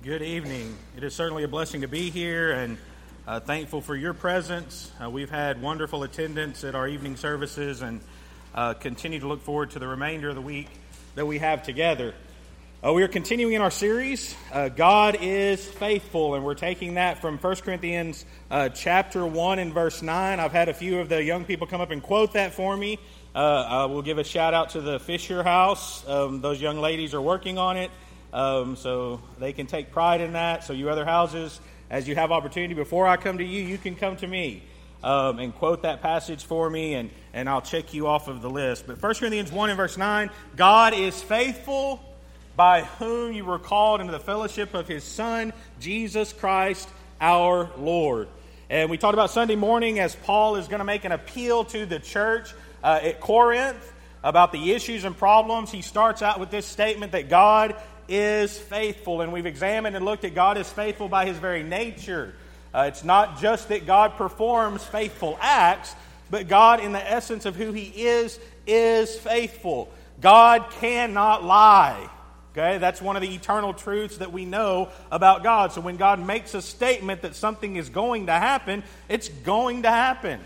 Good evening. It is certainly a blessing to be here and uh, thankful for your presence. Uh, we've had wonderful attendance at our evening services and uh, continue to look forward to the remainder of the week that we have together. Uh, we are continuing in our series, uh, God is Faithful, and we're taking that from 1 Corinthians uh, chapter 1 and verse 9. I've had a few of the young people come up and quote that for me. I will give a shout out to the Fisher House. Um, those young ladies are working on it. Um, so they can take pride in that. So, you other houses, as you have opportunity, before I come to you, you can come to me um, and quote that passage for me, and, and I'll check you off of the list. But 1 Corinthians 1 and verse 9 God is faithful, by whom you were called into the fellowship of his Son, Jesus Christ our Lord. And we talked about Sunday morning as Paul is going to make an appeal to the church uh, at Corinth about the issues and problems. He starts out with this statement that God is faithful. And we've examined and looked at God is faithful by his very nature. Uh, it's not just that God performs faithful acts, but God, in the essence of who he is, is faithful. God cannot lie. Okay, that's one of the eternal truths that we know about God. So when God makes a statement that something is going to happen, it's going to happen.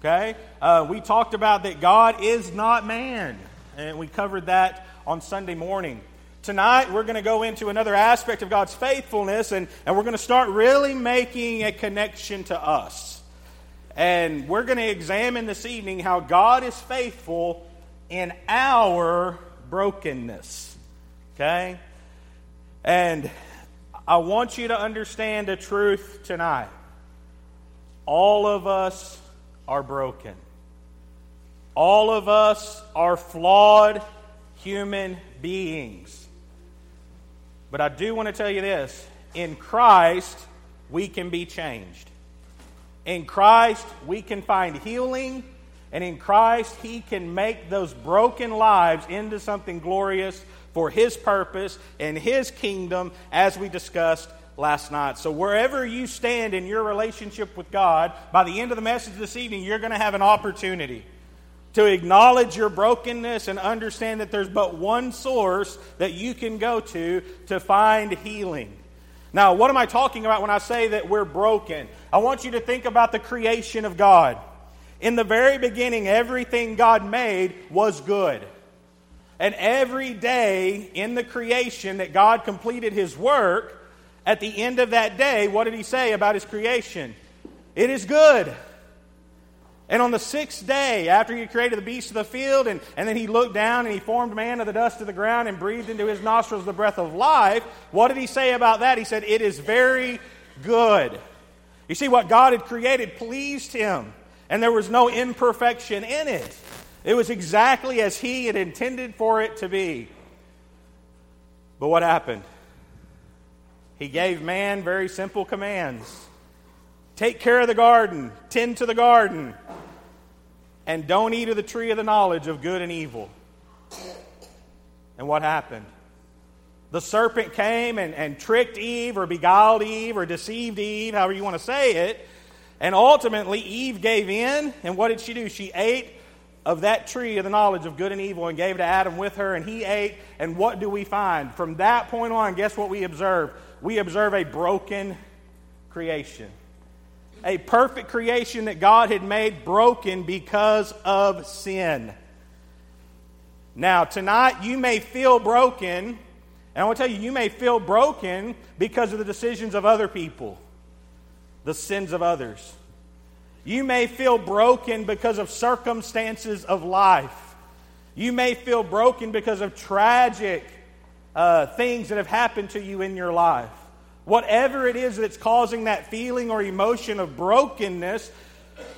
Okay, uh, we talked about that God is not man, and we covered that on Sunday morning. Tonight, we're going to go into another aspect of God's faithfulness, and, and we're going to start really making a connection to us. And we're going to examine this evening how God is faithful in our brokenness. Okay? And I want you to understand a truth tonight. All of us are broken. All of us are flawed human beings. But I do want to tell you this in Christ, we can be changed. In Christ, we can find healing. And in Christ, He can make those broken lives into something glorious for His purpose and His kingdom, as we discussed last night. So, wherever you stand in your relationship with God, by the end of the message this evening, you're going to have an opportunity to acknowledge your brokenness and understand that there's but one source that you can go to to find healing. Now, what am I talking about when I say that we're broken? I want you to think about the creation of God. In the very beginning, everything God made was good. And every day in the creation that God completed his work, at the end of that day, what did he say about his creation? It is good. And on the sixth day, after he created the beasts of the field, and, and then he looked down and he formed man of the dust of the ground and breathed into his nostrils the breath of life, what did he say about that? He said, It is very good. You see, what God had created pleased him, and there was no imperfection in it. It was exactly as he had intended for it to be. But what happened? He gave man very simple commands take care of the garden, tend to the garden, and don't eat of the tree of the knowledge of good and evil. And what happened? The serpent came and, and tricked Eve, or beguiled Eve, or deceived Eve, however you want to say it. And ultimately, Eve gave in. And what did she do? She ate of that tree of the knowledge of good and evil and gave it to Adam with her, and he ate. And what do we find? From that point on, guess what we observe? We observe a broken creation a perfect creation that God had made broken because of sin. Now, tonight you may feel broken, and I want to tell you, you may feel broken because of the decisions of other people, the sins of others. You may feel broken because of circumstances of life. You may feel broken because of tragic uh, things that have happened to you in your life. Whatever it is that's causing that feeling or emotion of brokenness,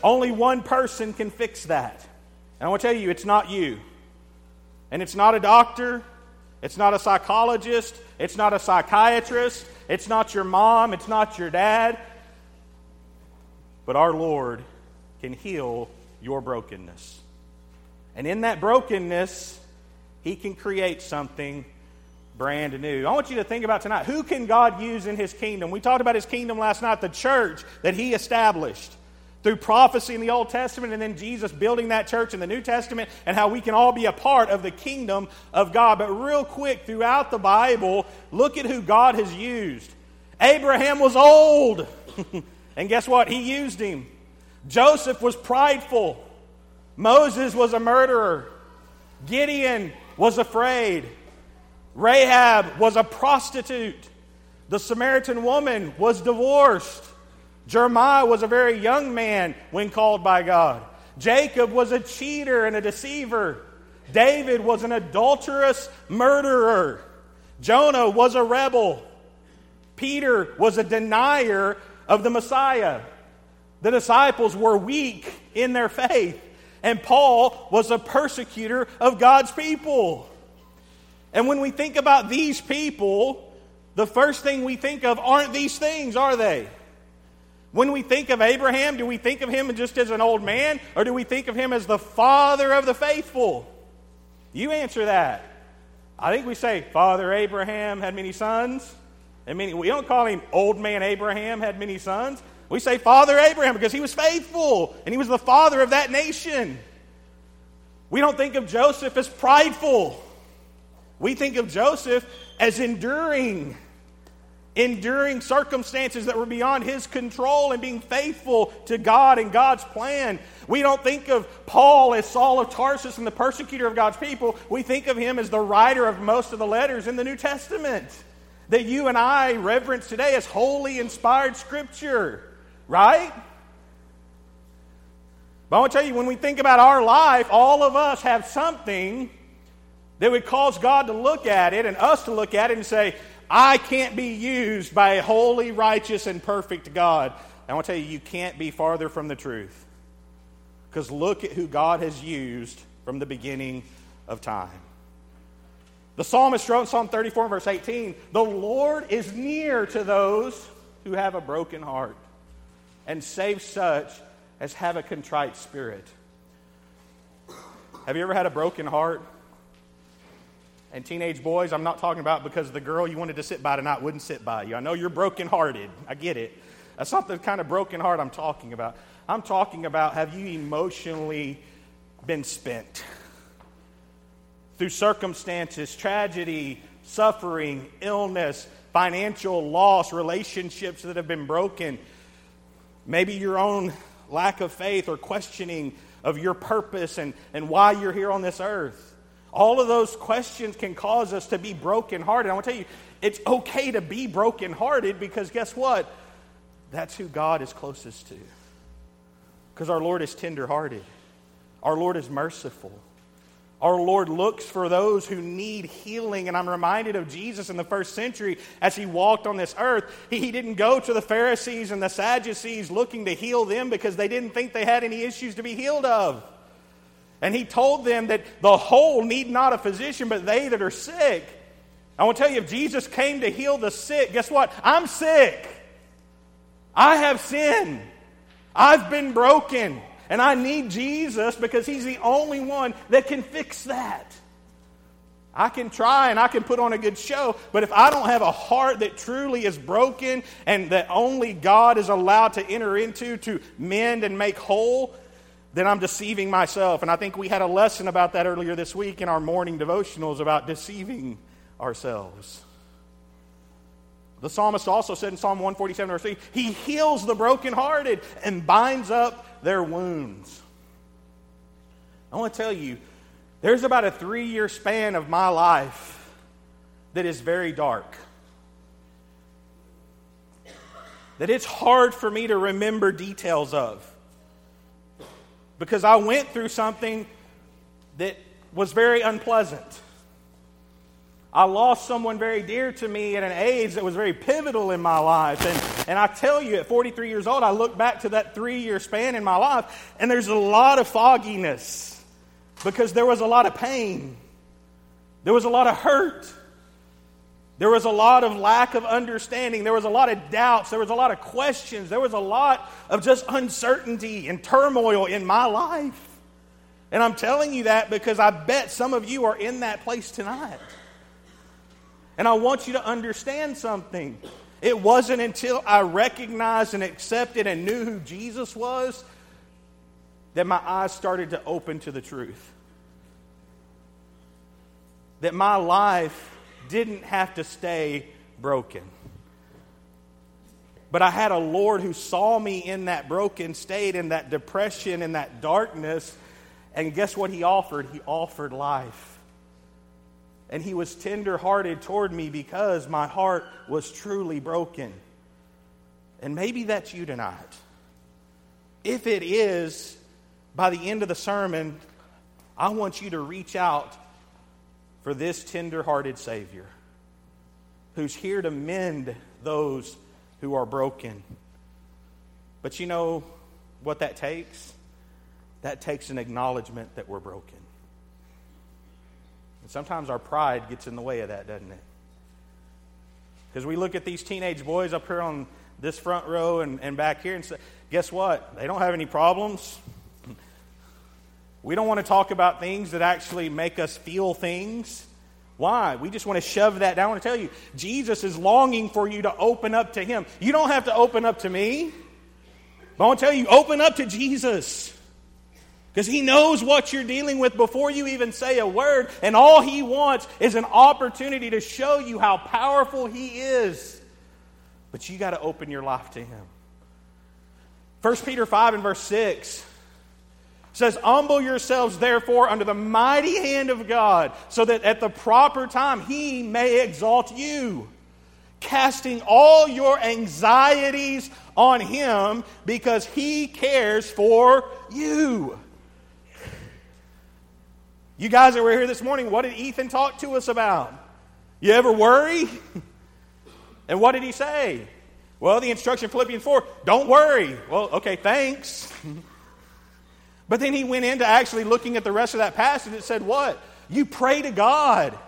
only one person can fix that. And I want to tell you, it's not you. And it's not a doctor, it's not a psychologist, it's not a psychiatrist, it's not your mom, it's not your dad. But our Lord can heal your brokenness. And in that brokenness, He can create something brand new. I want you to think about tonight who can God use in his kingdom? We talked about his kingdom last night, the church that he established. through prophecy in the Old Testament and then Jesus building that church in the New Testament and how we can all be a part of the kingdom of God. But real quick, throughout the Bible, look at who God has used. Abraham was old, and guess what? He used him. Joseph was prideful. Moses was a murderer. Gideon was afraid. Rahab was a prostitute. The Samaritan woman was divorced. Jeremiah was a very young man when called by God. Jacob was a cheater and a deceiver. David was an adulterous murderer. Jonah was a rebel. Peter was a denier of the Messiah. The disciples were weak in their faith. And Paul was a persecutor of God's people. And when we think about these people, the first thing we think of aren't these things, are they? When we think of Abraham, do we think of him just as an old man, or do we think of him as the father of the faithful? You answer that. I think we say, Father Abraham had many sons. And many, we don't call him old man Abraham had many sons. We say Father Abraham because he was faithful and he was the father of that nation. We don't think of Joseph as prideful. We think of Joseph as enduring enduring circumstances that were beyond his control and being faithful to God and God's plan. We don't think of Paul as Saul of Tarsus and the persecutor of God's people. We think of him as the writer of most of the letters in the New Testament that you and I reverence today as holy, inspired scripture, right? But I want to tell you, when we think about our life, all of us have something that would cause God to look at it and us to look at it and say, I can't be used by a holy, righteous, and perfect God. I want to tell you, you can't be farther from the truth. Because look at who God has used from the beginning of time. The psalmist wrote in Psalm 34, verse 18 The Lord is near to those who have a broken heart and save such as have a contrite spirit. Have you ever had a broken heart? And teenage boys, I'm not talking about because the girl you wanted to sit by tonight wouldn't sit by you. I know you're brokenhearted. I get it. That's not the kind of broken heart I'm talking about. I'm talking about have you emotionally been spent through circumstances, tragedy, suffering, illness, financial loss, relationships that have been broken, maybe your own lack of faith or questioning of your purpose and, and why you're here on this earth. All of those questions can cause us to be brokenhearted. I want to tell you, it's okay to be brokenhearted because guess what? That's who God is closest to. Because our Lord is tenderhearted, our Lord is merciful. Our Lord looks for those who need healing. And I'm reminded of Jesus in the first century as he walked on this earth. He, he, didn't go to the Pharisees and the Sadducees looking to heal them because they didn't think they had any issues to be healed of. And he told them that the whole need not a physician, but they that are sick. I want to tell you, if Jesus came to heal the sick, guess what? I'm sick. I have sinned. I've been broken. And I need Jesus because he's the only one that can fix that. I can try and I can put on a good show, but if I don't have a heart that truly is broken and that only God is allowed to enter into to mend and make whole, then I'm deceiving myself. And I think we had a lesson about that earlier this week in our morning devotionals about deceiving ourselves. The psalmist also said in Psalm 147, verse 3, He heals the brokenhearted and binds up their wounds. I want to tell you, there's about a three year span of my life that is very dark. That it's hard for me to remember details of because I went through something that was very unpleasant. I lost someone very dear to me at an age that was very pivotal in my life. And, and I tell you, at 43 years old, I look back to that three year span in my life, and there's a lot of fogginess because there was a lot of pain, there was a lot of hurt. There was a lot of lack of understanding. There was a lot of doubts. There was a lot of questions. There was a lot of just uncertainty and turmoil in my life. And I'm telling you that because I bet some of you are in that place tonight. And I want you to understand something. It wasn't until I recognized and accepted and knew who Jesus was that my eyes started to open to the truth. That my life didn't have to stay broken. But I had a Lord who saw me in that broken state, in that depression, in that darkness. And guess what He offered? He offered life. And He was tenderhearted toward me because my heart was truly broken. And maybe that's you tonight. If it is, by the end of the sermon, I want you to reach out for this tender-hearted Savior who's here to mend those who are broken. But you know what that takes? That takes an acknowledgement that we're broken. And sometimes our pride gets in the way of that, doesn't it? Because we look at these teenage boys up here on this front row and, and back here and say, guess what? They don't have any problems. We don't want to talk about things that actually make us feel things. Why? We just want to shove that down. To tell you, Jesus is longing for you to open up to Him. You don't have to open up to me. But I want to tell you, open up to Jesus. Because He knows what you're dealing with before you even say a word. And all He wants is an opportunity to show you how powerful He is. But you got to open your life to Him. 1 Peter 5 and verse 6 says, Humble yourselves, therefore, under the mighty hand of God, so that at the proper time he may exalt you, casting all your anxieties on him because he cares for you. You guys that were here this morning, what did Ethan talk to us about? You ever worry? And what did he say? Well, the instruction Philippians 4, don't worry. Well, okay, thanks. But then he went into actually looking at the rest of that passage It said, What? You pray to God.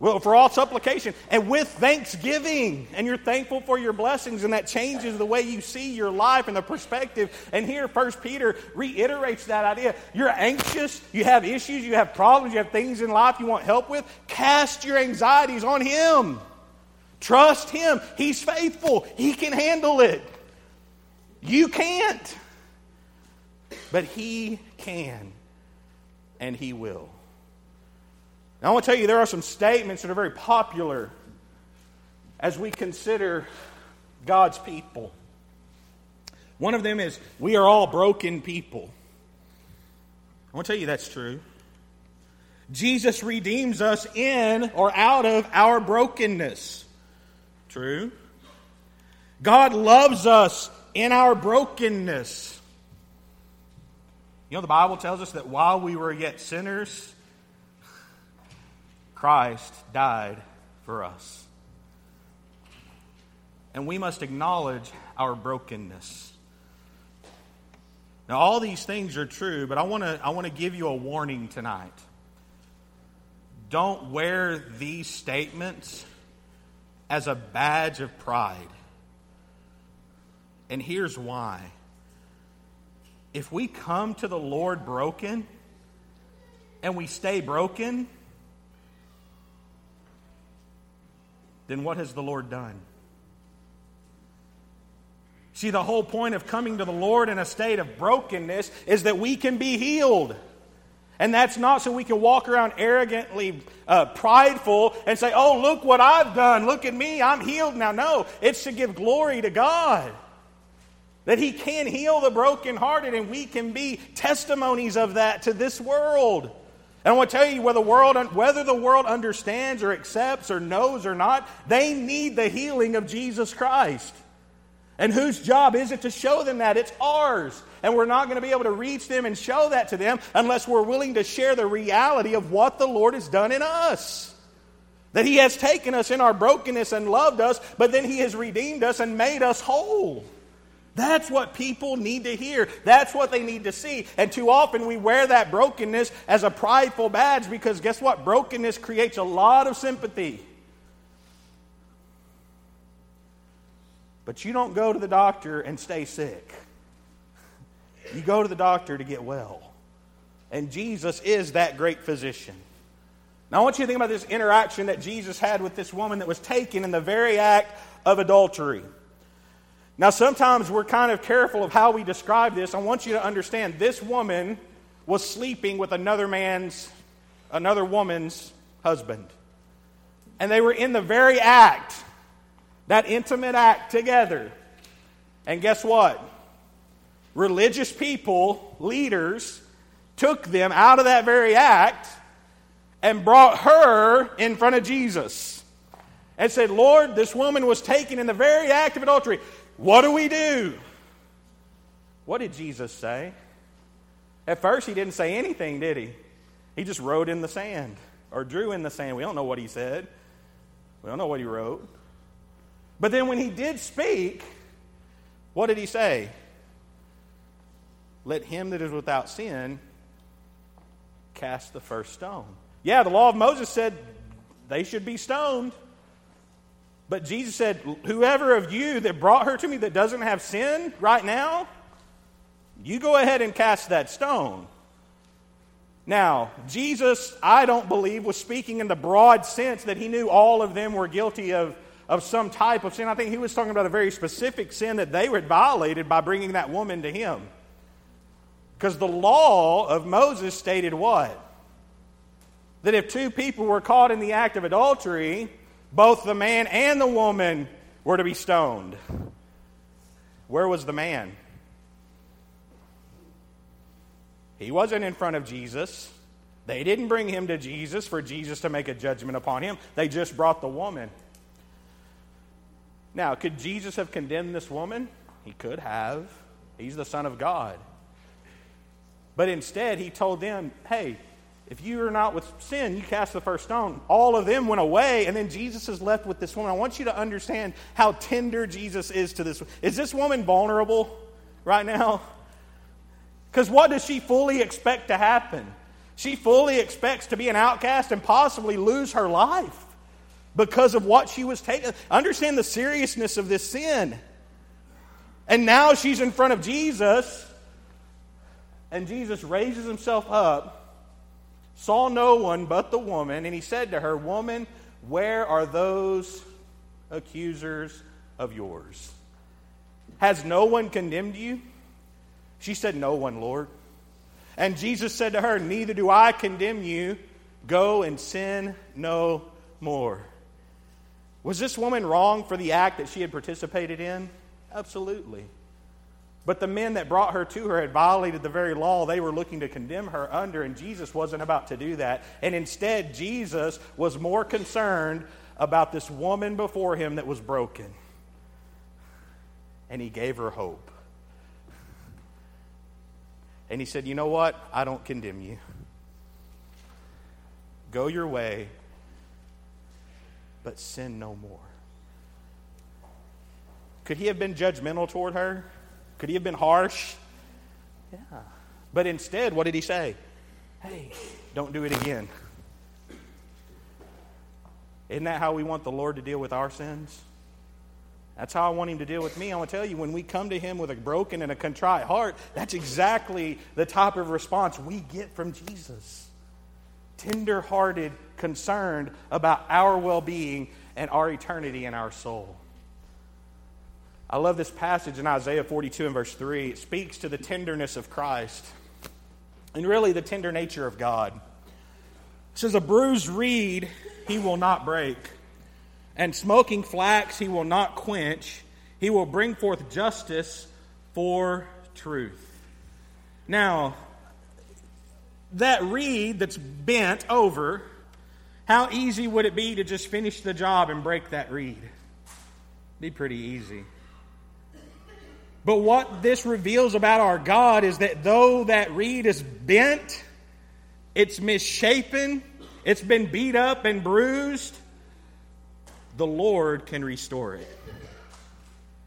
Well, for all supplication and with thanksgiving, and you're thankful for your blessings, and that changes the way you see your life and the perspective. And here, First Peter reiterates that idea. You're anxious, you have issues, you have problems, you have things in life you want help with. Cast your anxieties on Him. Trust Him. He's faithful, He can handle it. You can't. But He can, and He will. Now, I want to tell you, there are some statements that are very popular as we consider God's people. One of them is, We are all broken people. I want to tell you that's true. Jesus redeems us in or out of our brokenness. True. God loves us in our brokenness. You know, the Bible tells us that while we were yet sinners, Christ died for us. And we must acknowledge our brokenness. Now, all these things are true, but I want to I want to give you a warning tonight. Don't wear these statements as a badge of pride. And here's why if we come to the Lord broken and we stay broken, then what has the Lord done? See, the whole point of coming to the Lord in a state of brokenness is that we can be healed. And that's not so we can walk around arrogantly uh, prideful and say, oh, look what I've done. Look at me. I'm healed now. No, it's to give glory to God. That He can heal the brokenhearted, and we can be testimonies of that to this world. And I want to tell you whether the, world, whether the world understands or accepts or knows or not, they need the healing of Jesus Christ. And whose job is it to show them that? It's ours. And we're not going to be able to reach them and show that to them unless we're willing to share the reality of what the Lord has done in us. That He has taken us in our brokenness and loved us, but then He has redeemed us and made us whole. That's what people need to hear. That's what they need to see. And too often we wear that brokenness as a prideful badge because guess what? Brokenness creates a lot of sympathy. But you don't go to the doctor and stay sick. You go to the doctor to get well. And Jesus is that great physician. Now, I want you to think about this interaction that Jesus had with this woman that was taken in the very act of adultery. Now, sometimes we're kind of careful of how we describe this. I want you to understand this woman was sleeping with another man's, another woman's husband. And they were in the very act, that intimate act together. And guess what? Religious people, leaders, took them out of that very act and brought her in front of Jesus and said, Lord, this woman was taken in the very act of adultery. What do we do? What did Jesus say? At first, he didn't say anything, did he? He just wrote in the sand or drew in the sand. We don't know what he said, we don't know what he wrote. But then when he did speak, what did he say? Let him that is without sin cast the first stone. Yeah, the law of Moses said they should be stoned. But Jesus said, Whoever of you that brought her to me that doesn't have sin right now, you go ahead and cast that stone. Now, Jesus, I don't believe, was speaking in the broad sense that he knew all of them were guilty of, of some type of sin. I think he was talking about a very specific sin that they had violated by bringing that woman to him. Because the law of Moses stated what? That if two people were caught in the act of adultery, both the man and the woman were to be stoned. Where was the man? He wasn't in front of Jesus. They didn't bring him to Jesus for Jesus to make a judgment upon him. They just brought the woman. Now, could Jesus have condemned this woman? He could have. He's the Son of God. But instead, he told them, hey, if you are not with sin, you cast the first stone. All of them went away, and then Jesus is left with this woman. I want you to understand how tender Jesus is to this. Is this woman vulnerable right now? Because what does she fully expect to happen? She fully expects to be an outcast and possibly lose her life because of what she was taking. Understand the seriousness of this sin. And now she's in front of Jesus, and Jesus raises himself up saw no one but the woman, and he said to her, Woman, where are those accusers of yours? Has no one condemned you? She said, No one, Lord. And Jesus said to her, Neither do I condemn you. Go and sin no more. Was this woman wrong for the act that she had participated in? Absolutely. But the men that brought her to her had violated the very law they were looking to condemn her under, and Jesus wasn't about to do that. And instead, Jesus was more concerned about this woman before him that was broken. And he gave her hope. And he said, You know what? I don't condemn you. Go your way, but sin no more. Could he have been judgmental toward her? Could he have been harsh? Yeah. But instead, what did he say? Hey, don't do it again. Isn't that how we want the Lord to deal with our sins? That's how I want him to deal with me. I want to tell you, when we come to him with a broken and a contrite heart, that's exactly the type of response we get from Jesus. Tender hearted, concerned about our well being and our eternity and our soul. I love this passage in Isaiah 42 and verse 3. It speaks to the tenderness of Christ and really the tender nature of God. It says, A bruised reed he will not break, and smoking flax he will not quench. He will bring forth justice for truth. Now, that reed that's bent over, how easy would it be to just finish the job and break that reed? Be pretty easy. But what this reveals about our God is that though that reed is bent, it's misshapen, it's been beat up and bruised, the Lord can restore it.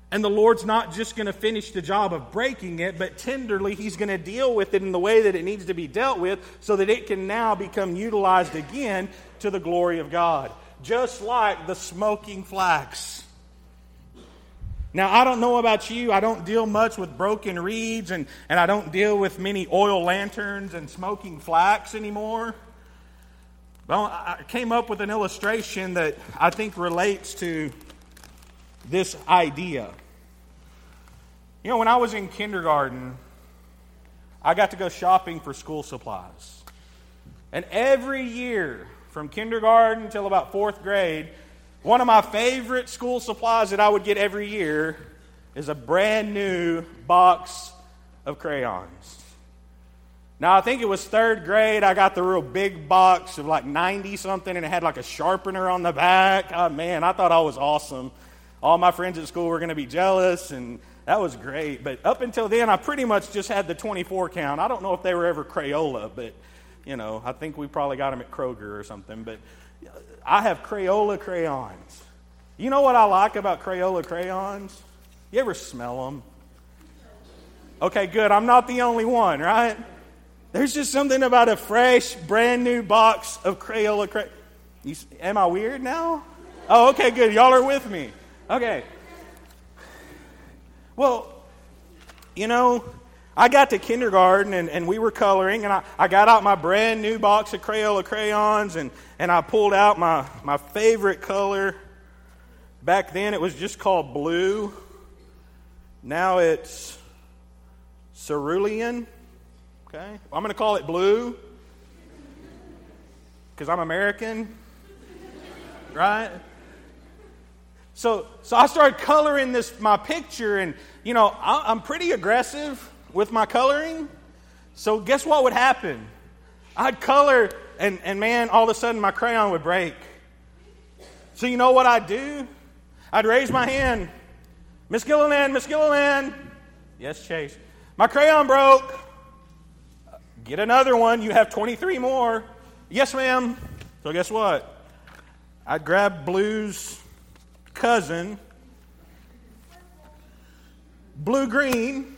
And the Lord's not just going to finish the job of breaking it, but tenderly, He's going to deal with it in the way that it needs to be dealt with so that it can now become utilized again to the glory of God. Just like the smoking flax now, I don't know about you. I don't deal much with broken reeds, and, and I don't deal with many oil lanterns and smoking flax anymore. Well, I came up with an illustration that I think relates to this idea. You know, when I was in kindergarten, I got to go shopping for school supplies. And every year, from kindergarten until about fourth grade, one of my favorite school supplies that I would get every year is a brand new box of crayons. Now, I think it was third grade. I got the real big box of like 90 something, and it had like a sharpener on the back. Oh, man, I thought I was awesome. All my friends at school were going to be jealous, and that was great. But up until then, I pretty much just had the 24 count. I don't know if they were ever Crayola, but, you know, I think we probably got them at Kroger or something. But I have Crayola crayons. You know what I like about Crayola crayons? You ever smell them? Okay, good. I'm not the only one, right? There's just something about a fresh, brand new box of Crayola crayons. Am I weird now? Oh, okay, good. Y'all are with me. Okay. Well, you know, I got to kindergarten and, and we were coloring, and I, I got out my brand new box of Crayola crayons and, and I pulled out my, my favorite color. Back then it was just called blue. Now it's cerulean. Okay? I'm going to call it blue because I'm American. Right? So, so I started coloring this my picture, and you know I, am pretty aggressive with my coloring. So guess what would happen? I'd color, and and man, all of a sudden my crayon would break. So you know what I'd do? I'd raise my hand, Miss Gilliland, Miss Gilliland. Yes, Chase. My crayon broke. Get another one. You have 23 more. Yes, ma'am. So guess what? I'd grab Blue's cousin, blue green,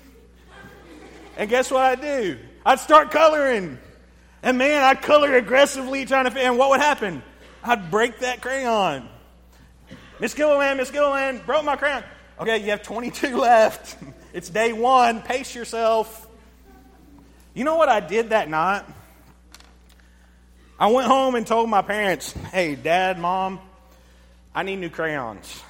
and guess what I'd do? I'd start coloring. And man, I'd color aggressively trying to. And what would happen? I'd break that crayon. Miss Gilliland, Miss Gilliland, broke my crayon. Okay, you have 22 left. It's day one. Pace yourself. You know what I did that night? I went home and told my parents, hey, dad, mom, I need new crayons.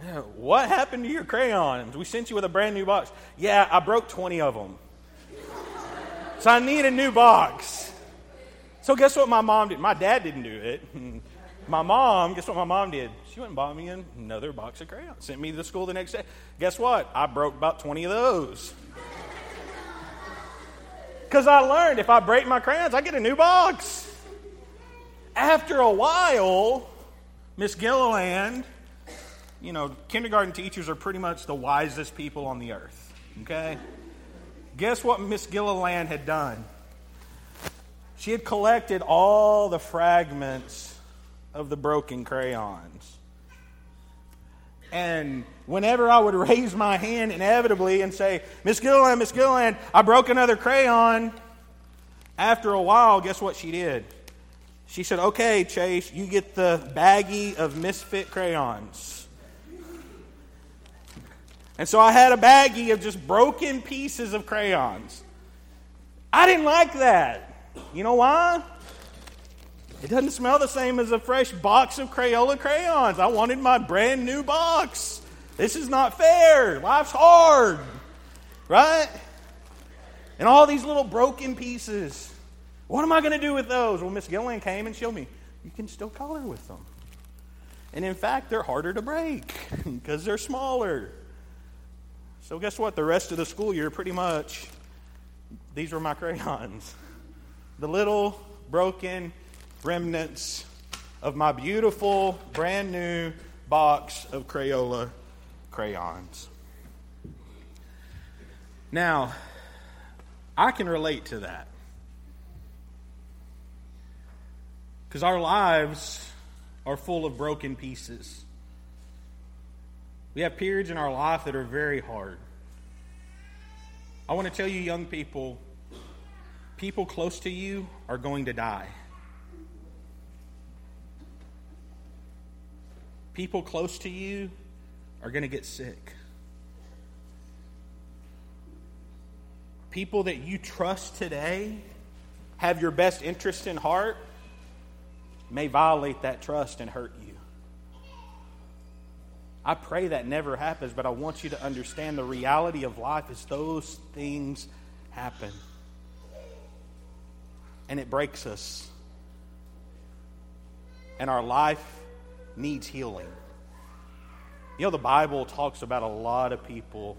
What happened to your crayons? We sent you with a brand new box. Yeah, I broke 20 of them. So I need a new box. So guess what my mom did? My dad didn't do it. My mom, guess what my mom did? She went and bought me another box of crayons. Sent me to school the next day. Guess what? I broke about 20 of those. Because I learned if I break my crayons, I get a new box. After a while, Miss Gilliland, you know, kindergarten teachers are pretty much the wisest people on the earth. Okay? Guess what Miss Gilliland had done? She had collected all the fragments of the broken crayons. And whenever I would raise my hand inevitably and say, Miss Gilliland, Miss Gilliland, I broke another crayon, after a while, guess what she did? She said, Okay, Chase, you get the baggie of misfit crayons. And so I had a baggie of just broken pieces of crayons. I didn't like that. You know why? It doesn't smell the same as a fresh box of Crayola crayons. I wanted my brand new box. This is not fair. Life's hard. Right? And all these little broken pieces. What am I going to do with those? Well, Miss Gilliland came and showed me you can still color with them. And in fact, they're harder to break because they're smaller. So, guess what? The rest of the school year, pretty much, these were my crayons. The little broken remnants of my beautiful, brand new box of Crayola crayons. Now, I can relate to that. Because our lives are full of broken pieces. We have periods in our life that are very hard. I want to tell you, young people, people close to you are going to die. People close to you are going to get sick. People that you trust today have your best interest in heart may violate that trust and hurt you. I pray that never happens, but I want you to understand the reality of life is those things happen. And it breaks us. And our life needs healing. You know, the Bible talks about a lot of people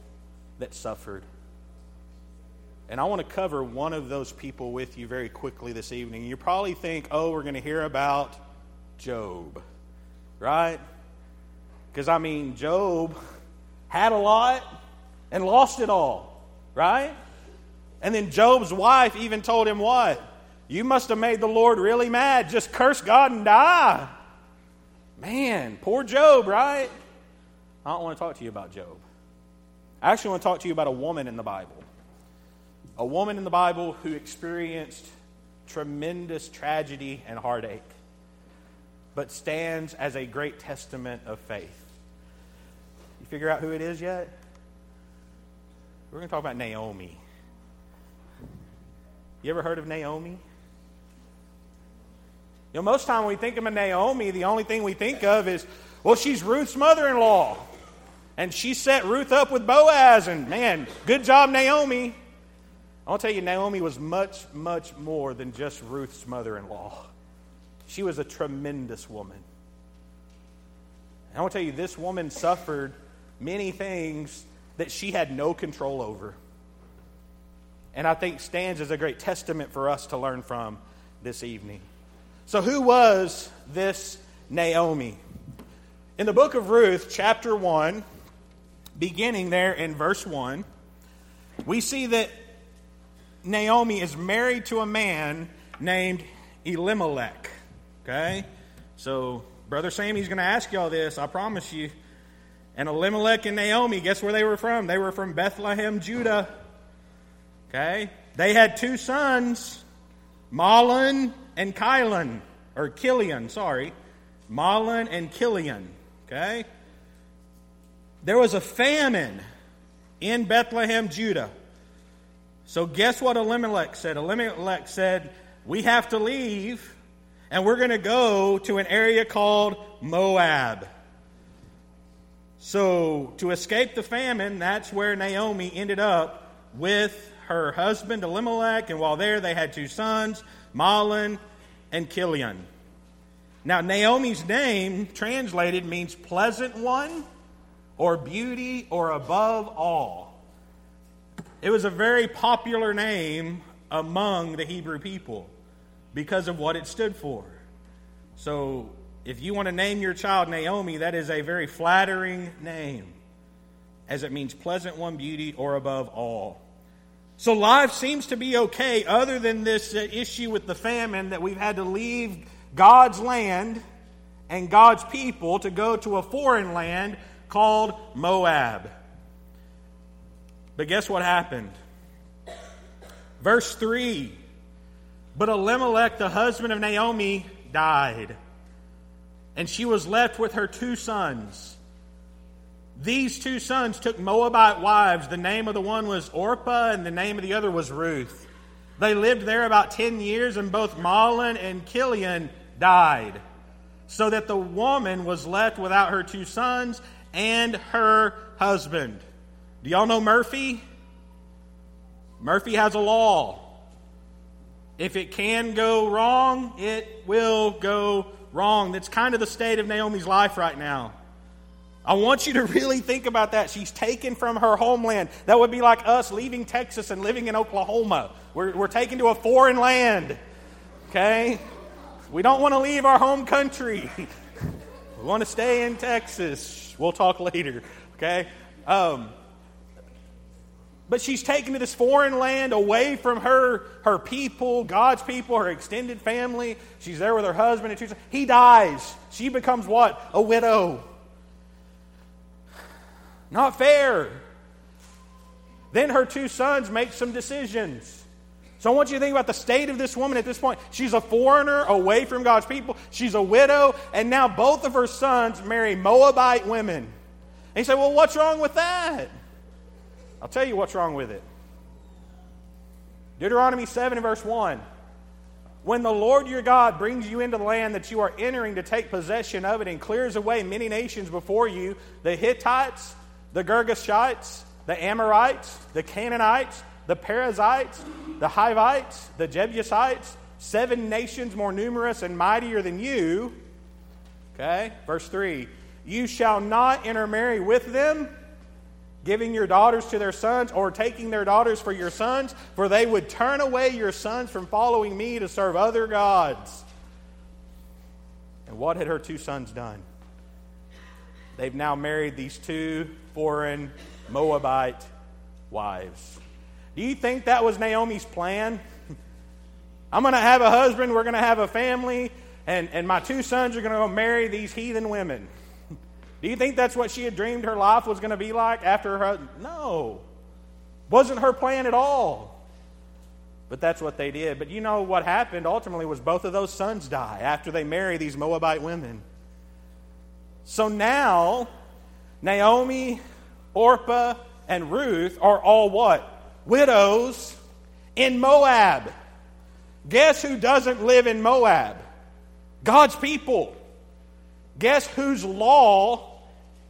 that suffered. And I want to cover one of those people with you very quickly this evening. You probably think, oh, we're going to hear about Job, right? Because, I mean, Job had a lot and lost it all, right? And then Job's wife even told him what? You must have made the Lord really mad. Just curse God and die. Man, poor Job, right? I don't want to talk to you about Job. I actually want to talk to you about a woman in the Bible. A woman in the Bible who experienced tremendous tragedy and heartache, but stands as a great testament of faith. You figure out who it is yet? We're going to talk about Naomi. You ever heard of Naomi? You know, most time when we think of Naomi, the only thing we think of is, well, she's Ruth's mother in law. And she set Ruth up with Boaz, and man, good job, Naomi. I'll tell you, Naomi was much, much more than just Ruth's mother in law. She was a tremendous woman. I want to tell you, this woman suffered many things that she had no control over. And I think stands as a great testament for us to learn from this evening. So, who was this Naomi? In the book of Ruth, chapter 1, beginning there in verse 1, we see that Naomi is married to a man named Elimelech. Okay? So, Brother Sammy's going to ask y'all this, I promise you. And Elimelech and Naomi, guess where they were from? They were from Bethlehem, Judah. Okay? They had two sons, Mahlon and Kylan, or Chilion, sorry. Mahlon and Chilion, okay? There was a famine in Bethlehem, Judah. So guess what Elimelech said? Elimelech said, We have to leave, and we're going to go to an area called Moab. So, to escape the famine, that's where Naomi ended up with her husband Elimelech, and while there, they had two sons, Mahlon and Chilion. Now, Naomi's name, translated, means pleasant one, or beauty, or above all. It was a very popular name among the Hebrew people because of what it stood for. So, if you want to name your child Naomi, that is a very flattering name, as it means pleasant one, beauty, or above all. So life seems to be okay, other than this uh, issue with the famine that we've had to leave God's land and God's people to go to a foreign land called Moab. But guess what happened? Verse 3 But Elimelech, the husband of Naomi, died, and she was left with her two sons. These two sons took Moabite wives. The name of the one was Orpah, and the name of the other was Ruth. They lived there about 10 years, and both Mahlon and Chilion died, so that the woman was left without her two sons and her husband. Do y'all know Murphy? Murphy has a law. If it can go wrong, it will go wrong. That's kind of the state of Naomi's life right now. I want you to really think about that. She's taken from her homeland. That would be like us leaving Texas and living in Oklahoma. We're, we're taken to a foreign land. Okay? We don't want to leave our home country. we want to stay in Texas. We'll talk later. Okay? Um, but she's taken to this foreign land away from her, her people, God's people, her extended family. She's there with her husband and two sons. He dies. She becomes what? A widow. Not fair. Then her two sons make some decisions. So I want you to think about the state of this woman at this point. She's a foreigner away from God's people. She's a widow, and now both of her sons marry Moabite women. And you say, well, what's wrong with that? I'll tell you what's wrong with it. Deuteronomy 7 and verse 1. when the Lord your God brings you into the land that you are entering to take possession of it and clears away many nations before you the Hittites, the Girgashites, the Amorites, the Canaanites, the Perizzites, the Hivites, the Jebusites, seven nations more numerous and mightier than you. Okay, verse 3 You shall not intermarry with them giving your daughters to their sons or taking their daughters for your sons, for they would turn away your sons from following me to serve other gods. And what had her two sons done? They've now married these two foreign Moabite wives. Do you think that was Naomi's plan? I'm going to have a husband, we're going to have a family, and, and my two sons are going to go marry these heathen women. Do you think that's what she had dreamed her life was going to be like after her? husband? No. Wasn't her plan at all. But that's what they did. But you know what happened ultimately was both of those sons die after they marry these Moabite women. So now, Naomi, Orpah, and Ruth are all what? Widows in Moab. Guess who doesn't live in Moab? God's people. Guess whose law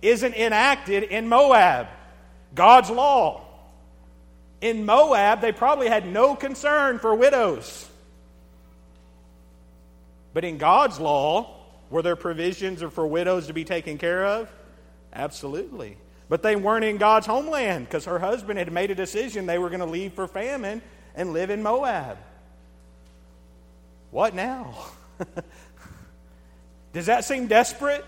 isn't enacted in Moab. God's law. In Moab, they probably had no concern for widows. But in God's law, were there provisions for widows to be taken care of? Absolutely. But they weren't in God's homeland because her husband had made a decision they were going to leave for famine and live in Moab. What now? Does that seem desperate?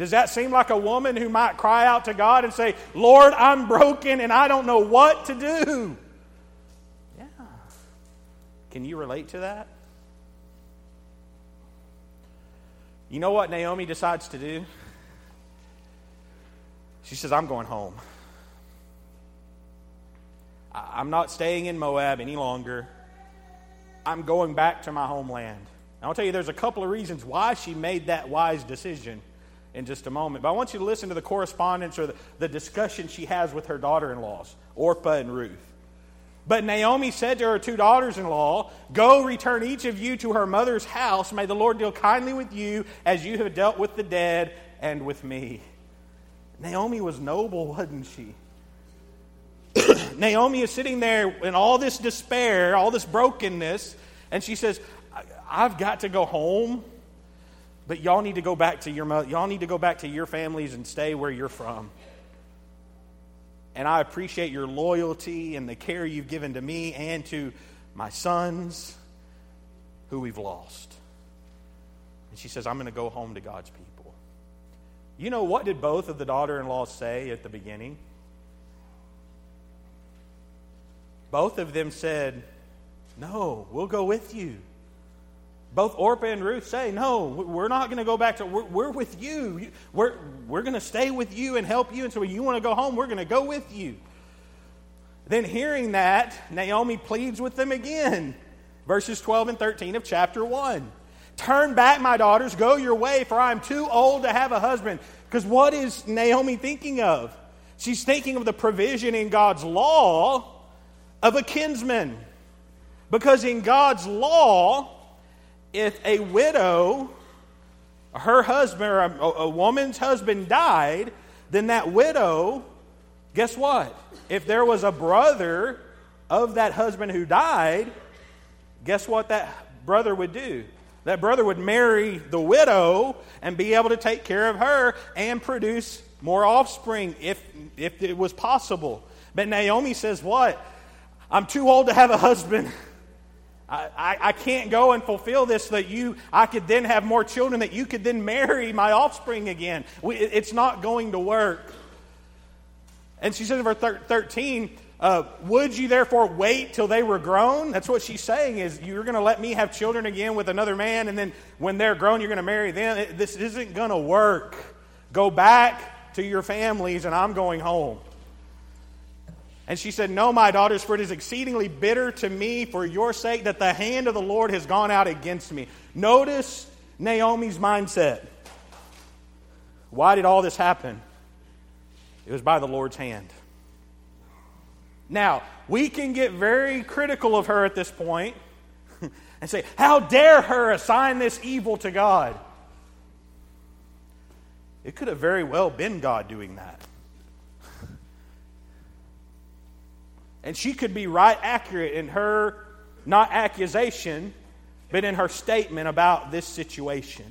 Does that seem like a woman who might cry out to God and say, Lord, I'm broken and I don't know what to do? Yeah. Can you relate to that? You know what Naomi decides to do? She says, I'm going home. I'm not staying in Moab any longer. I'm going back to my homeland. I'll tell you, there's a couple of reasons why she made that wise decision in just a moment. But I want you to listen to the correspondence or the, the discussion she has with her daughter in laws, Orpah and Ruth. But Naomi said to her two daughters in law, Go return each of you to her mother's house. May the Lord deal kindly with you as you have dealt with the dead and with me. Naomi was noble, wasn't she? Naomi is sitting there in all this despair, all this brokenness, and she says, I've got to go home. But y'all need to go back to your y'all need to go back to your families and stay where you're from. And I appreciate your loyalty and the care you've given to me and to my sons who we've lost. And she says, I'm going to go home to God's people. You know, what did both of the daughter in laws say at the beginning? Both of them said, No, we'll go with you. Both Orpah and Ruth say, No, we're not going to go back to, we're, we're with you. We're, we're going to stay with you and help you. And so when you want to go home, we're going to go with you. Then, hearing that, Naomi pleads with them again. Verses 12 and 13 of chapter 1. Turn back, my daughters, go your way, for I am too old to have a husband. Because what is Naomi thinking of? She's thinking of the provision in God's law of a kinsman. Because in God's law, if a widow, her husband, or a, a woman's husband died, then that widow, guess what? If there was a brother of that husband who died, guess what that brother would do? That brother would marry the widow and be able to take care of her and produce more offspring if, if it was possible. But Naomi says, What? I'm too old to have a husband. I, I, can't go and fulfill this that you, I could then have more children, that you could then marry my offspring again. We, it's not going to work. And she says in verse 13, uh, would you therefore wait till they were grown? That's what she's saying is you're going to let me have children again with another man, and then when they're grown, you're going to marry them. This isn't going to work. Go back to your families, and I'm going home. And she said, No, my daughters, for it is exceedingly bitter to me for your sake that the hand of the Lord has gone out against me. Notice Naomi's mindset. Why did all this happen? It was by the Lord's hand. Now, we can get very critical of her at this point and say, How dare her assign this evil to God? It could have very well been God doing that. And she could be right accurate in her, not accusation, but in her statement about this situation.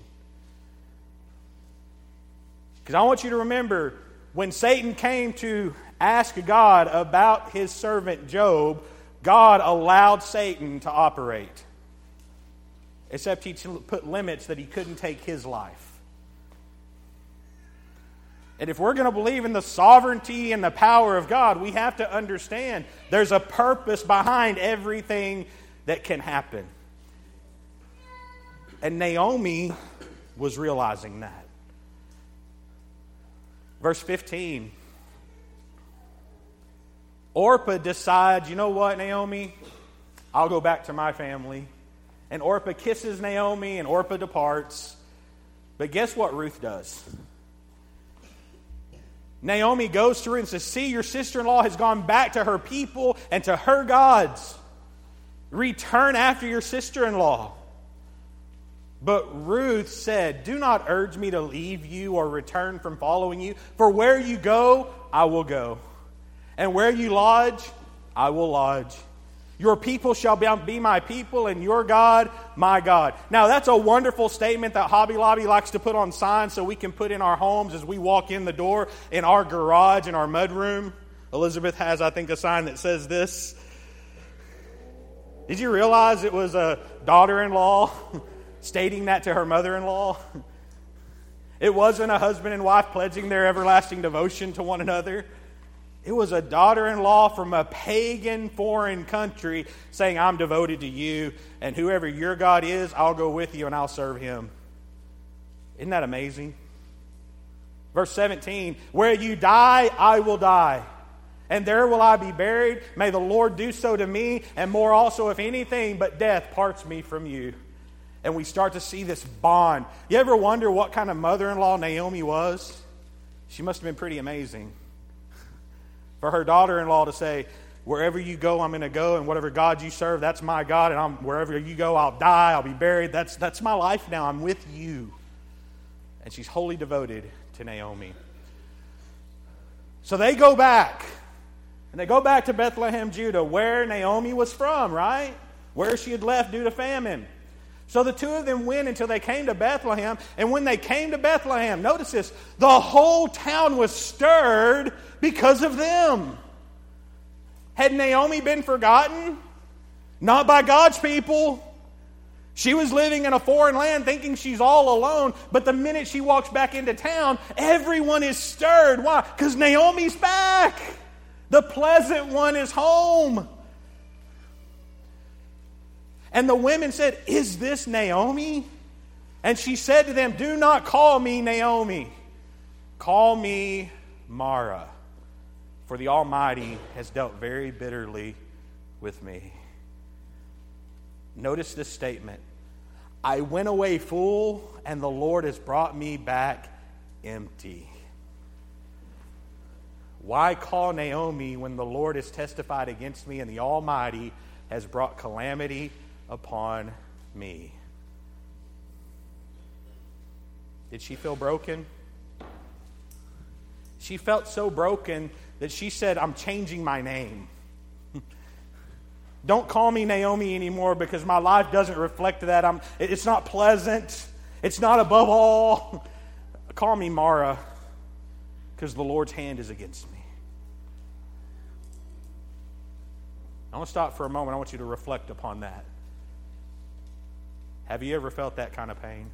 Because I want you to remember when Satan came to ask God about his servant Job, God allowed Satan to operate. Except he put limits that he couldn't take his life. And if we're going to believe in the sovereignty and the power of God, we have to understand there's a purpose behind everything that can happen. And Naomi was realizing that. Verse 15 Orpah decides, you know what, Naomi? I'll go back to my family. And Orpah kisses Naomi, and Orpah departs. But guess what Ruth does? Naomi goes to her and says, See, your sister in law has gone back to her people and to her gods. Return after your sister in law. But Ruth said, Do not urge me to leave you or return from following you, for where you go, I will go. And where you lodge, I will lodge. Your people shall be my people, and your God, my God. Now, that's a wonderful statement that Hobby Lobby likes to put on signs so we can put in our homes as we walk in the door, in our garage, in our mudroom. Elizabeth has, I think, a sign that says this. Did you realize it was a daughter in law stating that to her mother in law? It wasn't a husband and wife pledging their everlasting devotion to one another. It was a daughter in law from a pagan foreign country saying, I'm devoted to you, and whoever your God is, I'll go with you and I'll serve him. Isn't that amazing? Verse 17 Where you die, I will die, and there will I be buried. May the Lord do so to me, and more also, if anything but death parts me from you. And we start to see this bond. You ever wonder what kind of mother in law Naomi was? She must have been pretty amazing for her daughter in law to say, Wherever you go, I'm going to go, and whatever God you serve, that's my God, and I'm, wherever you go, I'll die, I'll be buried. That's, that's my life now. I'm with you. And she's wholly devoted to Naomi. So they go back, and they go back to Bethlehem, Judah, where Naomi was from, right? Where she had left due to famine. So the two of them went until they came to Bethlehem. And when they came to Bethlehem, notice this the whole town was stirred because of them. Had Naomi been forgotten? Not by God's people. She was living in a foreign land thinking she's all alone, but the minute she walks back into town, everyone is stirred. Why? Because Naomi's back. The pleasant one is home. And the women said, Is this Naomi? And she said to them, Do not call me Naomi. Call me Mara, for the Almighty has dealt very bitterly with me. Notice this statement I went away full, and the Lord has brought me back empty. Why call Naomi when the Lord has testified against me and the Almighty has brought calamity upon me. Did she feel broken? She felt so broken that she said, I'm changing my name. Don't call me Naomi anymore because my life doesn't reflect that. I'm, it's not pleasant. It's not above all. Call me Mara because the Lord's hand is against me. I want to stop for a moment. I want you to reflect upon that. Have you ever felt that kind of pain?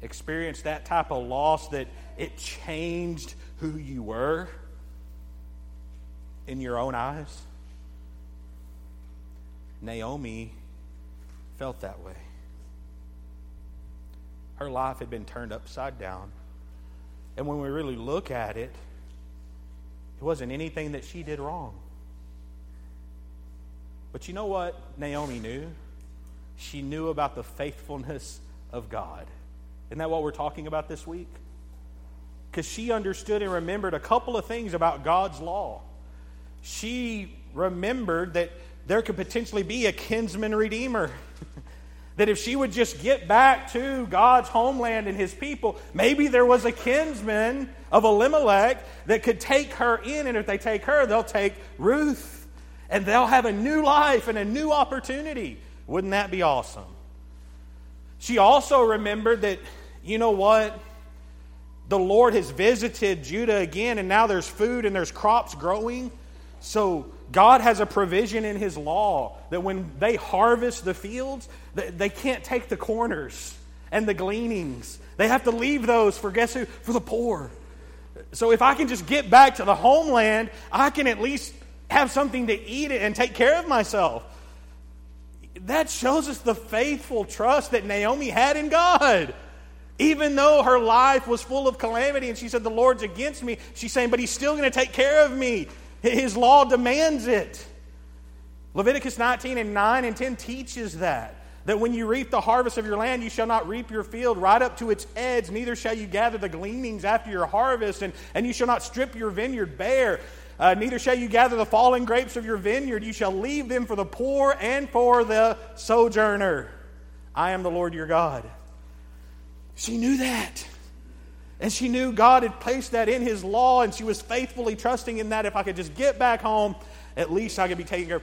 Experienced that type of loss that it changed who you were in your own eyes? Naomi felt that way. Her life had been turned upside down. And when we really look at it, it wasn't anything that she did wrong. But you know what Naomi knew? She knew about the faithfulness of God. Isn't that what we're talking about this week? because she understood and remembered a couple of things about God's law. She remembered that there could potentially be a kinsman redeemer. that if she would just get back to God's homeland and his people, maybe there was a kinsman of Elimelech that could take her in, and if they take her, they'll take Ruth, and they'll have a new life and a new opportunity. Wouldn't that be awesome? She also remembered that, you know what? The Lord has visited Judah again, and now there's food and there's crops growing. So God has a provision in His law that when they harvest the fields, they can't take the corners and the gleanings. They have to leave those for guess who? For the poor. So if I can just get back to the homeland, I can at least have something to eat and take care of myself. That shows us the faithful trust that Naomi had in God. Even though her life was full of calamity and she said, The Lord's against me, she's saying, But He's still going to take care of me. His law demands it. Leviticus 19 and 9 and 10 teaches that. That when you reap the harvest of your land, you shall not reap your field right up to its edge, neither shall you gather the gleanings after your harvest, and, and you shall not strip your vineyard bare. Uh, neither shall you gather the fallen grapes of your vineyard. You shall leave them for the poor and for the sojourner. I am the Lord your God. She knew that. And she knew God had placed that in His law, and she was faithfully trusting in that if I could just get back home, at least I could be taken care of.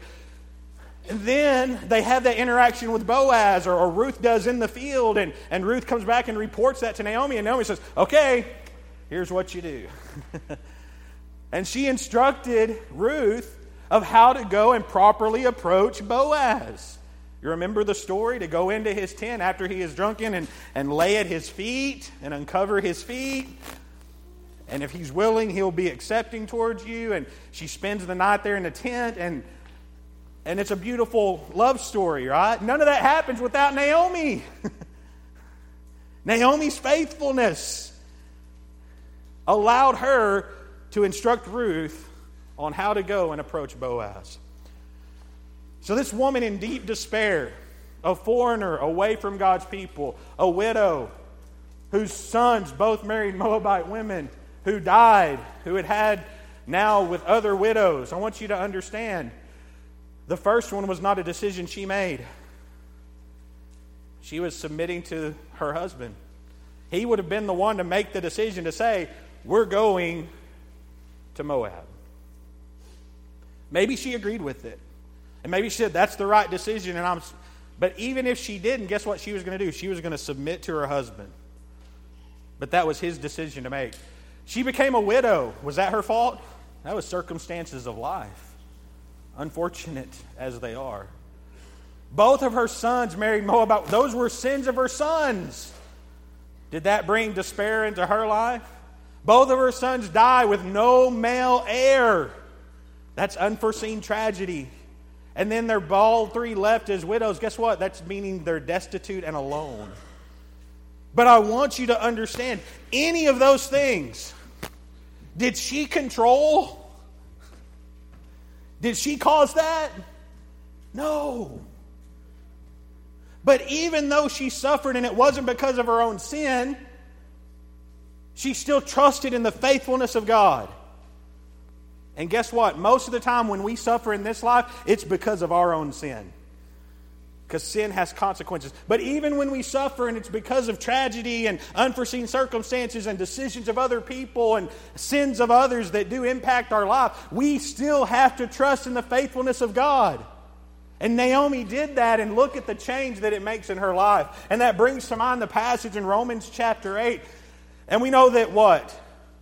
And then they have that interaction with Boaz, or, or, Ruth does in the field, and, and Ruth comes back and reports that to Naomi, and Naomi says, Okay, here's what you do. and she instructed Ruth of how to go and properly approach Boaz. You remember the story? To go into his tent after he is drunken and, and lay at his feet and uncover his feet. And if he's willing, he'll be accepting towards you. And she spends the night there in the tent, and, and it's a beautiful love story, right? None of that happens without Naomi. Naomi's faithfulness allowed her to instruct Ruth on how to go and approach Boaz. So, this woman in deep despair, a foreigner away from God's people, a widow whose sons both married Moabite women, who died, who had had now with other widows. I want you to understand the first one was not a decision she made. She was submitting to her husband. He would have been the one to make the decision to say, We're going to Moab. Maybe she agreed with it. And maybe she said, that's the right decision. And I'm, but even if she didn't, guess what she was going to do? She was going to submit to her husband. But that was his decision to make. She became a widow. Was that her fault? That was circumstances of life, unfortunate as they are. Both of her sons married Moabite. Those were sins of her sons. Did that bring despair into her life? Both of her sons die with no male heir. That's unforeseen tragedy and then they're all three left as widows, guess what? That's meaning they're destitute and alone. But I want you to understand any of those things, did she control? Did she cause that? No. But even though she suffered and it wasn't because of her own sin, she still trusted in the faithfulness of God. And guess what? Most of the time when we suffer in this life, it's because of our own sin. Because sin has consequences. But even when we suffer and it's because of tragedy and unforeseen circumstances and decisions of other people and sins of others that do impact our life, we still have to trust in the faithfulness of God. And Naomi did that, and look at the change that it makes in her life. And that brings to mind the passage in Romans chapter 8. And we know that what?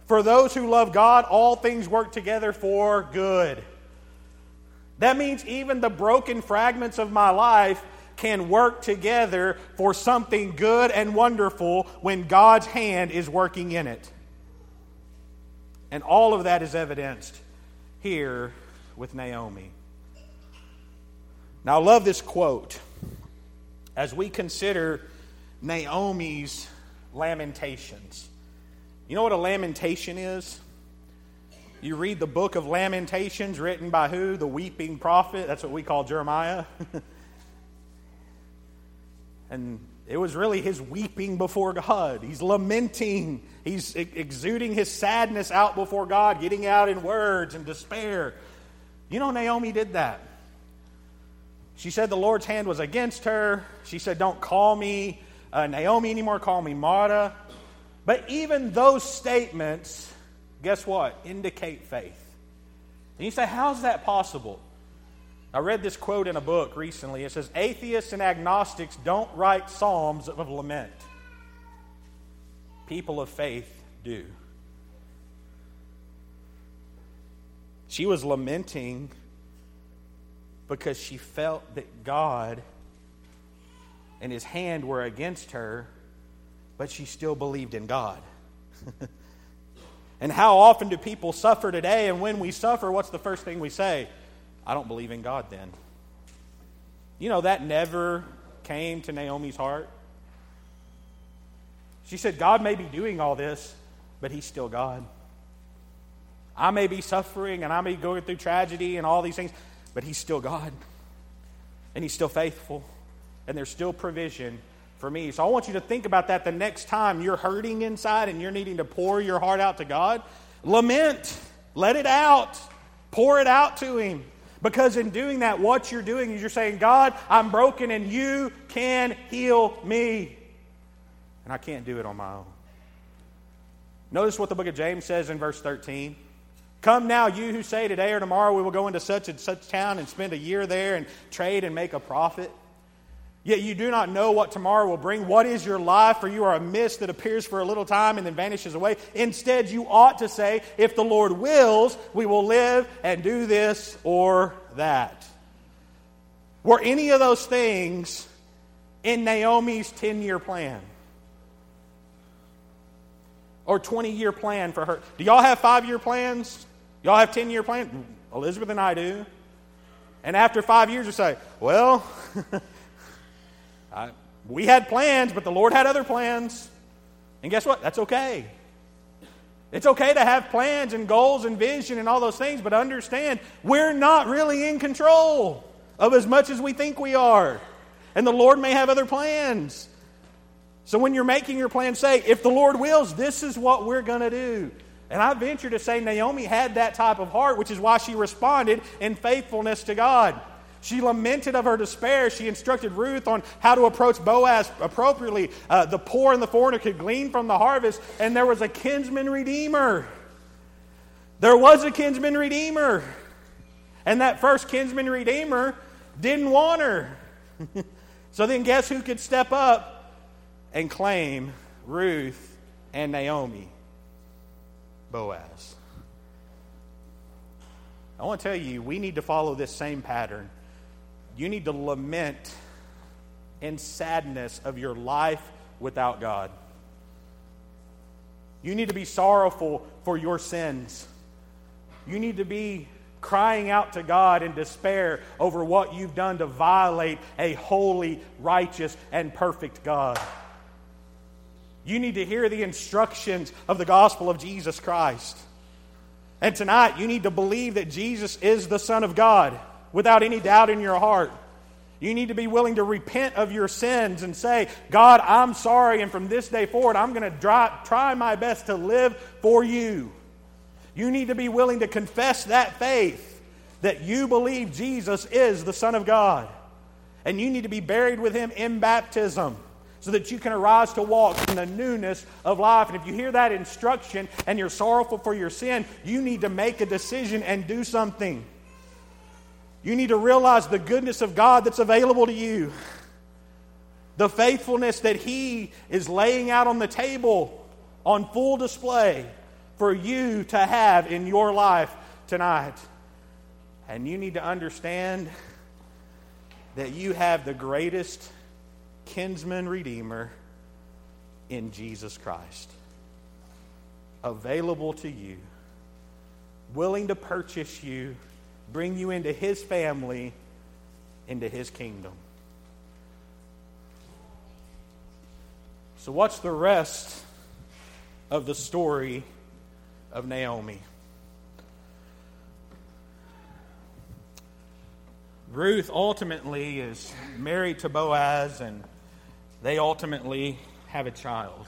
For those who love God, all things work together for good. That means even the broken fragments of my life can work together for something good and wonderful when God's hand is working in it. And all of that is evidenced here with Naomi. Now, I love this quote as we consider Naomi's lamentations. You know what a lamentation is? You read the book of Lamentations written by who? The weeping prophet. That's what we call Jeremiah. And it was really his weeping before God. He's lamenting. He's exuding his sadness out before God, getting out in words and despair. You know, Naomi did that. She said the Lord's hand was against her. She said, Don't call me uh, Naomi anymore, call me Mara. But even those statements, guess what? Indicate faith. And you say, How's that possible? I read this quote in a book recently. It says, Atheists and agnostics don't write psalms of lament. People of faith do. She was lamenting because she felt that God and his hand were against her, but she still believed in God. and how often do people suffer today? And when we suffer, what's the first thing we say? I don't believe in God then. You know, that never came to Naomi's heart. She said, God may be doing all this, but He's still God. I may be suffering and I may be going through tragedy and all these things, but He's still God. And He's still faithful. And there's still provision for me. So I want you to think about that the next time you're hurting inside and you're needing to pour your heart out to God. Lament, let it out, pour it out to Him. Because in doing that, what you're doing is you're saying, God, I'm broken and you can heal me. And I can't do it on my own. Notice what the book of James says in verse 13. Come now, you who say today or tomorrow we will go into such and such town and spend a year there and trade and make a profit. Yet you do not know what tomorrow will bring. What is your life? For you are a mist that appears for a little time and then vanishes away. Instead, you ought to say, If the Lord wills, we will live and do this or that. Were any of those things in Naomi's 10 year plan? Or 20 year plan for her? Do y'all have five year plans? Y'all have 10 year plans? Elizabeth and I do. And after five years, you say, Well, we had plans, but the Lord had other plans. And guess what? That's okay. It's okay to have plans and goals and vision and all those things, but understand we're not really in control of as much as we think we are. And the Lord may have other plans. So when you're making your plan, say, if the Lord wills, this is what we're going to do. And I venture to say Naomi had that type of heart, which is why she responded in faithfulness to God. She lamented of her despair. She instructed Ruth on how to approach Boaz appropriately. Uh, the poor and the foreigner could glean from the harvest, and there was a kinsman redeemer. There was a kinsman redeemer. And that first kinsman redeemer didn't want her. so then, guess who could step up and claim Ruth and Naomi? Boaz. I want to tell you, we need to follow this same pattern you need to lament in sadness of your life without God. You need to be sorrowful for your sins. You need to be crying out to God in despair over what you've done to violate a holy, righteous, and perfect God. You need to hear the instructions of the gospel of Jesus Christ. And tonight, you need to believe that Jesus is the Son of God without any doubt in your heart. You need to be willing to repent of your sins and say, God, I'm sorry, and from this day forward, I'm going to try my best to live for you. You need to be willing to confess that faith that you believe Jesus is the Son of God. And you need to be buried with Him in baptism so that you can arise to walk in the newness of life. And if you hear that instruction and you're sorrowful for your sin, you need to make a decision and do something. You need to realize the goodness of God that's available to you, the faithfulness that He is laying out on the table on full display for you to have in your life tonight. And you need to understand that you have the greatest kinsman redeemer in Jesus Christ available to you, willing to purchase you bring you into his family, into his kingdom. So, what's the rest of the story of Naomi? Ruth ultimately is married to Boaz, and they ultimately have a child.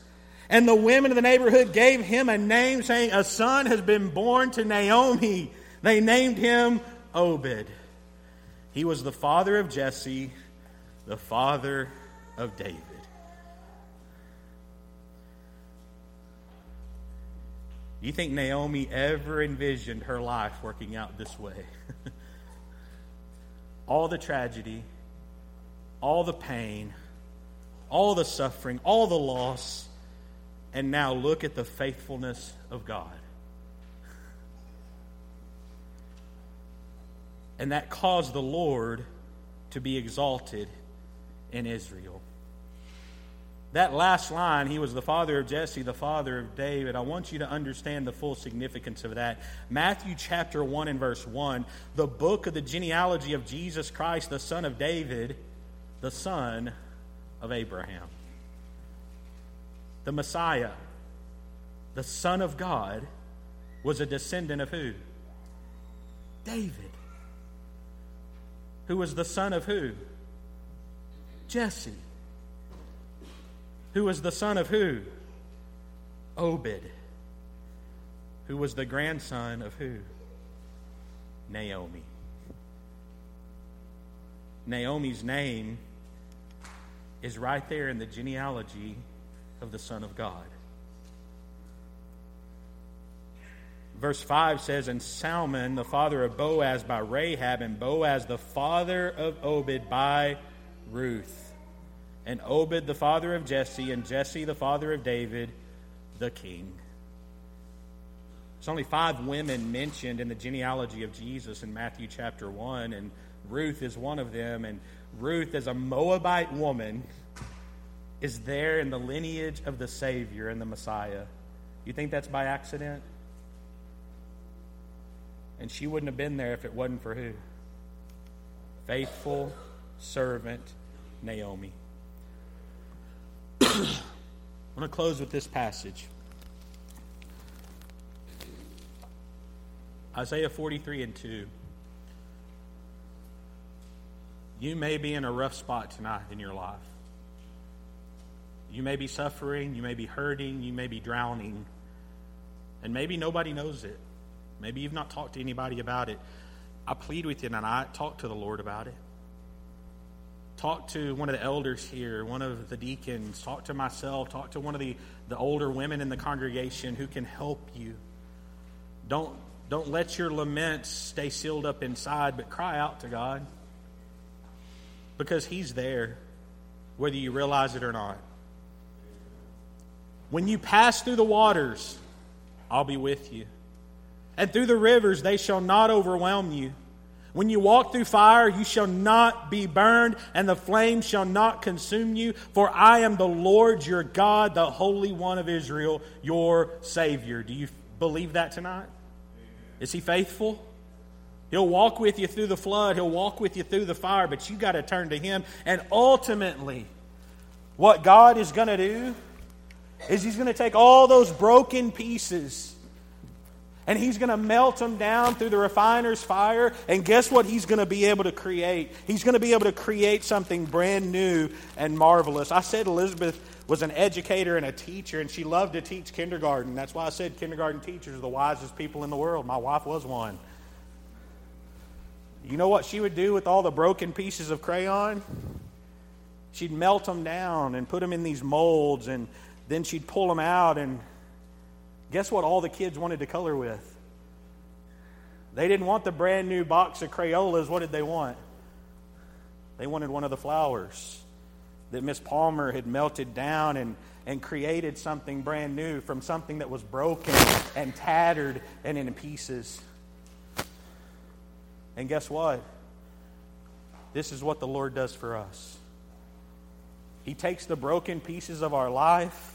And the women of the neighborhood gave him a name, saying, A son has been born to Naomi. They named him Obed. He was the father of Jesse, the father of David. Do you think Naomi ever envisioned her life working out this way? all the tragedy, all the pain, all the suffering, all the loss, and now look at the faithfulness of God. And that caused the Lord to be exalted in Israel. That last line, he was the father of Jesse, the father of David. I want you to understand the full significance of that. Matthew chapter 1 and verse 1, the book of the genealogy of Jesus Christ, the son of David, the son of Abraham. The Messiah, the Son of God, was a descendant of who? David. Who was the son of who? Jesse. Who was the son of who? Obed. Who was the grandson of who? Naomi. Naomi's name is right there in the genealogy of the Son of God. Verse 5 says, And Salmon, the father of Boaz by Rahab, and Boaz, the father of Obed by Ruth. And Obed, the father of Jesse, and Jesse, the father of David, the king. There's only five women mentioned in the genealogy of Jesus in Matthew chapter 1, and Ruth is one of them. And Ruth, is a Moabite woman, is there in the lineage of the Savior and the Messiah. You think that's by accident? And she wouldn't have been there if it wasn't for who? Faithful servant Naomi. I'm going to close with this passage. Isaiah 43 and 2. You may be in a rough spot tonight in your life. You may be suffering, you may be hurting, you may be drowning, and maybe nobody knows it. Maybe you've not talked to anybody about it. I plead with you tonight, talk to the Lord about it. Talk to one of the elders here, one of the deacons, talk to myself, talk to one of the, the older women in the congregation who can help you. Don't, don't let your laments stay sealed up inside, but cry out to God because He's there, whether you realize it or not. When you pass through the waters, I'll be with you. And through the rivers, they shall not overwhelm you. When you walk through fire, you shall not be burned, and the flame shall not consume you. For I am the Lord your God, the Holy One of Israel, your Savior. Do you believe that tonight? Is He faithful? He'll walk with you through the flood, He'll walk with you through the fire, but you got to turn to Him. And ultimately, what God is going to do is he's going to take all those broken pieces and he's going to melt them down through the refiner's fire. And guess what he's going to be able to create? He's going to be able to create something brand new and marvelous. I said Elizabeth was an educator and a teacher, and she loved to teach kindergarten. That's why I said kindergarten teachers are the wisest people in the world. My wife was one. You know what she would do with all the broken pieces of crayon? She'd melt them down and put them in these molds and then she'd pull them out, and guess what all the kids wanted to color with? They didn't want the brand new box of Crayolas. What did they want? They wanted one of the flowers that Miss Palmer had melted down and, and created something brand new from something that was broken and tattered and in pieces. And guess what? This is what the Lord does for us. He takes the broken pieces of our life,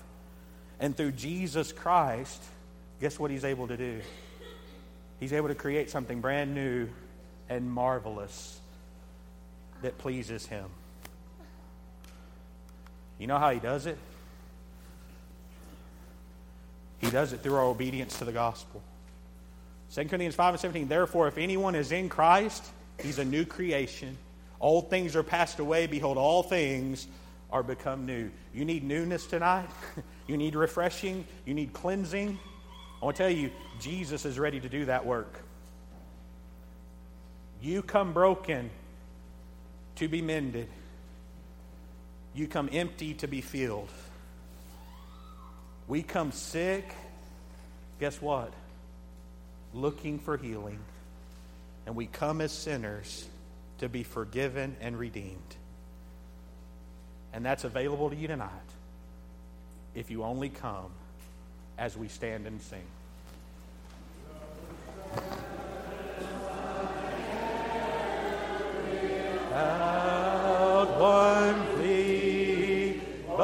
and through Jesus Christ, guess what He's able to do? He's able to create something brand new and marvelous that pleases Him. You know how He does it? He does it through our obedience to the gospel. 2 Corinthians 5 and 17, therefore, if anyone is in Christ, he's a new creation. Old things are passed away. Behold, all things are become new. You need newness tonight. you need refreshing. You need cleansing. I want to tell you, Jesus is ready to do that work. You come broken to be mended, you come empty to be filled. We come sick, guess what? Looking for healing. And we come as sinners to be forgiven and redeemed. And that's available to you tonight if you only come as we stand and sing. Out one.